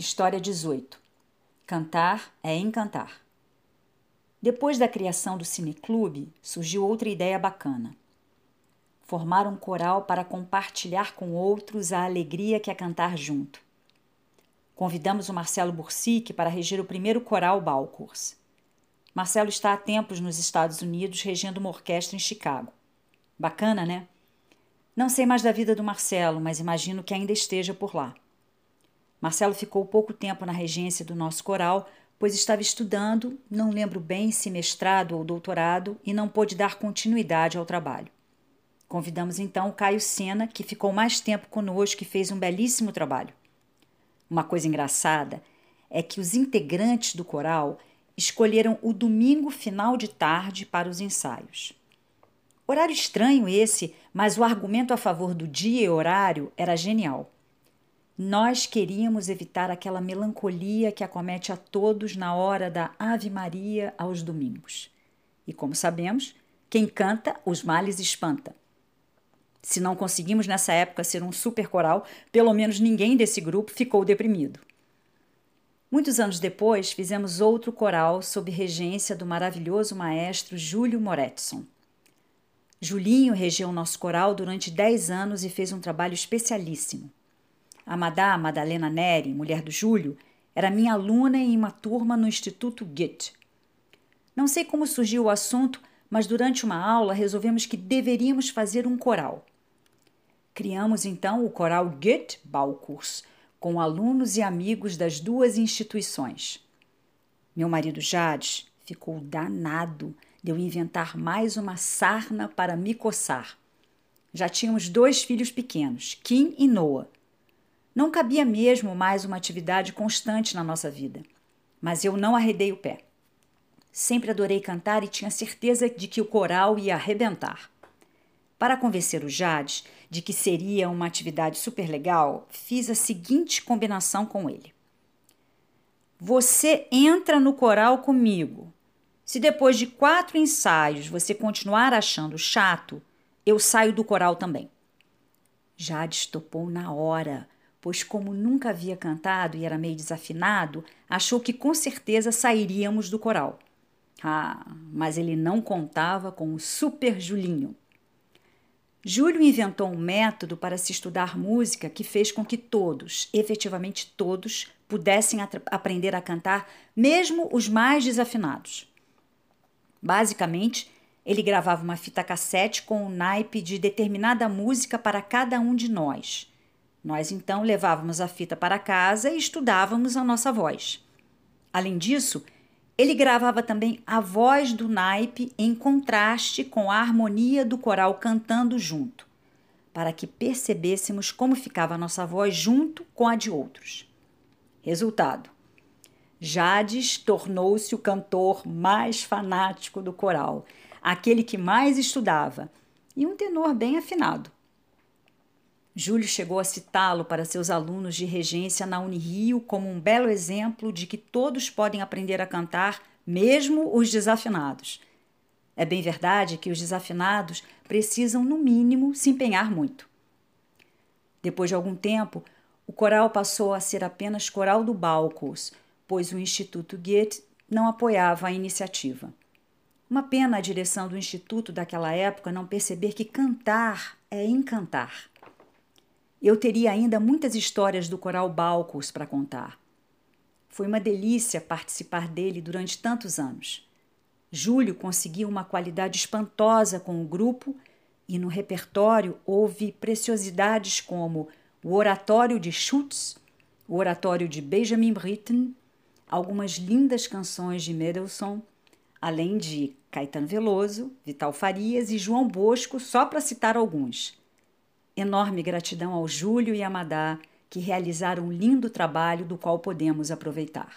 História 18. Cantar é encantar. Depois da criação do Cineclube, surgiu outra ideia bacana. Formar um coral para compartilhar com outros a alegria que é cantar junto. Convidamos o Marcelo Bursic para reger o primeiro coral Balcours. Marcelo está há tempos nos Estados Unidos regendo uma orquestra em Chicago. Bacana, né? Não sei mais da vida do Marcelo, mas imagino que ainda esteja por lá. Marcelo ficou pouco tempo na regência do nosso coral, pois estava estudando, não lembro bem se mestrado ou doutorado, e não pôde dar continuidade ao trabalho. Convidamos então o Caio Sena, que ficou mais tempo conosco e fez um belíssimo trabalho. Uma coisa engraçada é que os integrantes do coral escolheram o domingo final de tarde para os ensaios. Horário estranho esse, mas o argumento a favor do dia e horário era genial. Nós queríamos evitar aquela melancolia que acomete a todos na hora da Ave Maria aos domingos. E como sabemos, quem canta, os males espanta. Se não conseguimos nessa época ser um super coral, pelo menos ninguém desse grupo ficou deprimido. Muitos anos depois, fizemos outro coral sob regência do maravilhoso maestro Júlio Moretson. Julinho regeu nosso coral durante dez anos e fez um trabalho especialíssimo. A Madá Madalena Neri, mulher do Júlio, era minha aluna em uma turma no Instituto Goethe. Não sei como surgiu o assunto, mas durante uma aula resolvemos que deveríamos fazer um coral. Criamos então o coral Goethe Baukurs, com alunos e amigos das duas instituições. Meu marido Jades ficou danado de eu inventar mais uma sarna para me coçar. Já tínhamos dois filhos pequenos, Kim e Noah, não cabia mesmo mais uma atividade constante na nossa vida. Mas eu não arredei o pé. Sempre adorei cantar e tinha certeza de que o coral ia arrebentar. Para convencer o Jade de que seria uma atividade super legal, fiz a seguinte combinação com ele. Você entra no coral comigo. Se depois de quatro ensaios você continuar achando chato, eu saio do coral também. Jade topou na hora pois, como nunca havia cantado e era meio desafinado, achou que com certeza sairíamos do coral. Ah, mas ele não contava com o Super Julinho. Júlio inventou um método para se estudar música que fez com que todos, efetivamente todos, pudessem aprender a cantar, mesmo os mais desafinados. Basicamente, ele gravava uma fita cassete com o naipe de determinada música para cada um de nós nós então levávamos a fita para casa e estudávamos a nossa voz. Além disso, ele gravava também a voz do naipe em contraste com a harmonia do coral cantando junto, para que percebêssemos como ficava a nossa voz junto com a de outros. Resultado: Jades tornou-se o cantor mais fanático do coral, aquele que mais estudava, e um tenor bem afinado. Júlio chegou a citá-lo para seus alunos de regência na Unirio como um belo exemplo de que todos podem aprender a cantar, mesmo os desafinados. É bem verdade que os desafinados precisam, no mínimo, se empenhar muito. Depois de algum tempo, o coral passou a ser apenas coral do Balcos, pois o Instituto Goethe não apoiava a iniciativa. Uma pena a direção do instituto daquela época não perceber que cantar é encantar. Eu teria ainda muitas histórias do Coral Balcos para contar. Foi uma delícia participar dele durante tantos anos. Júlio conseguiu uma qualidade espantosa com o grupo e no repertório houve preciosidades como o Oratório de Schutz, o Oratório de Benjamin Britten, algumas lindas canções de Mendelssohn, além de Caetano Veloso, Vital Farias e João Bosco, só para citar alguns. Enorme gratidão ao Júlio e a Madá, que realizaram um lindo trabalho do qual podemos aproveitar.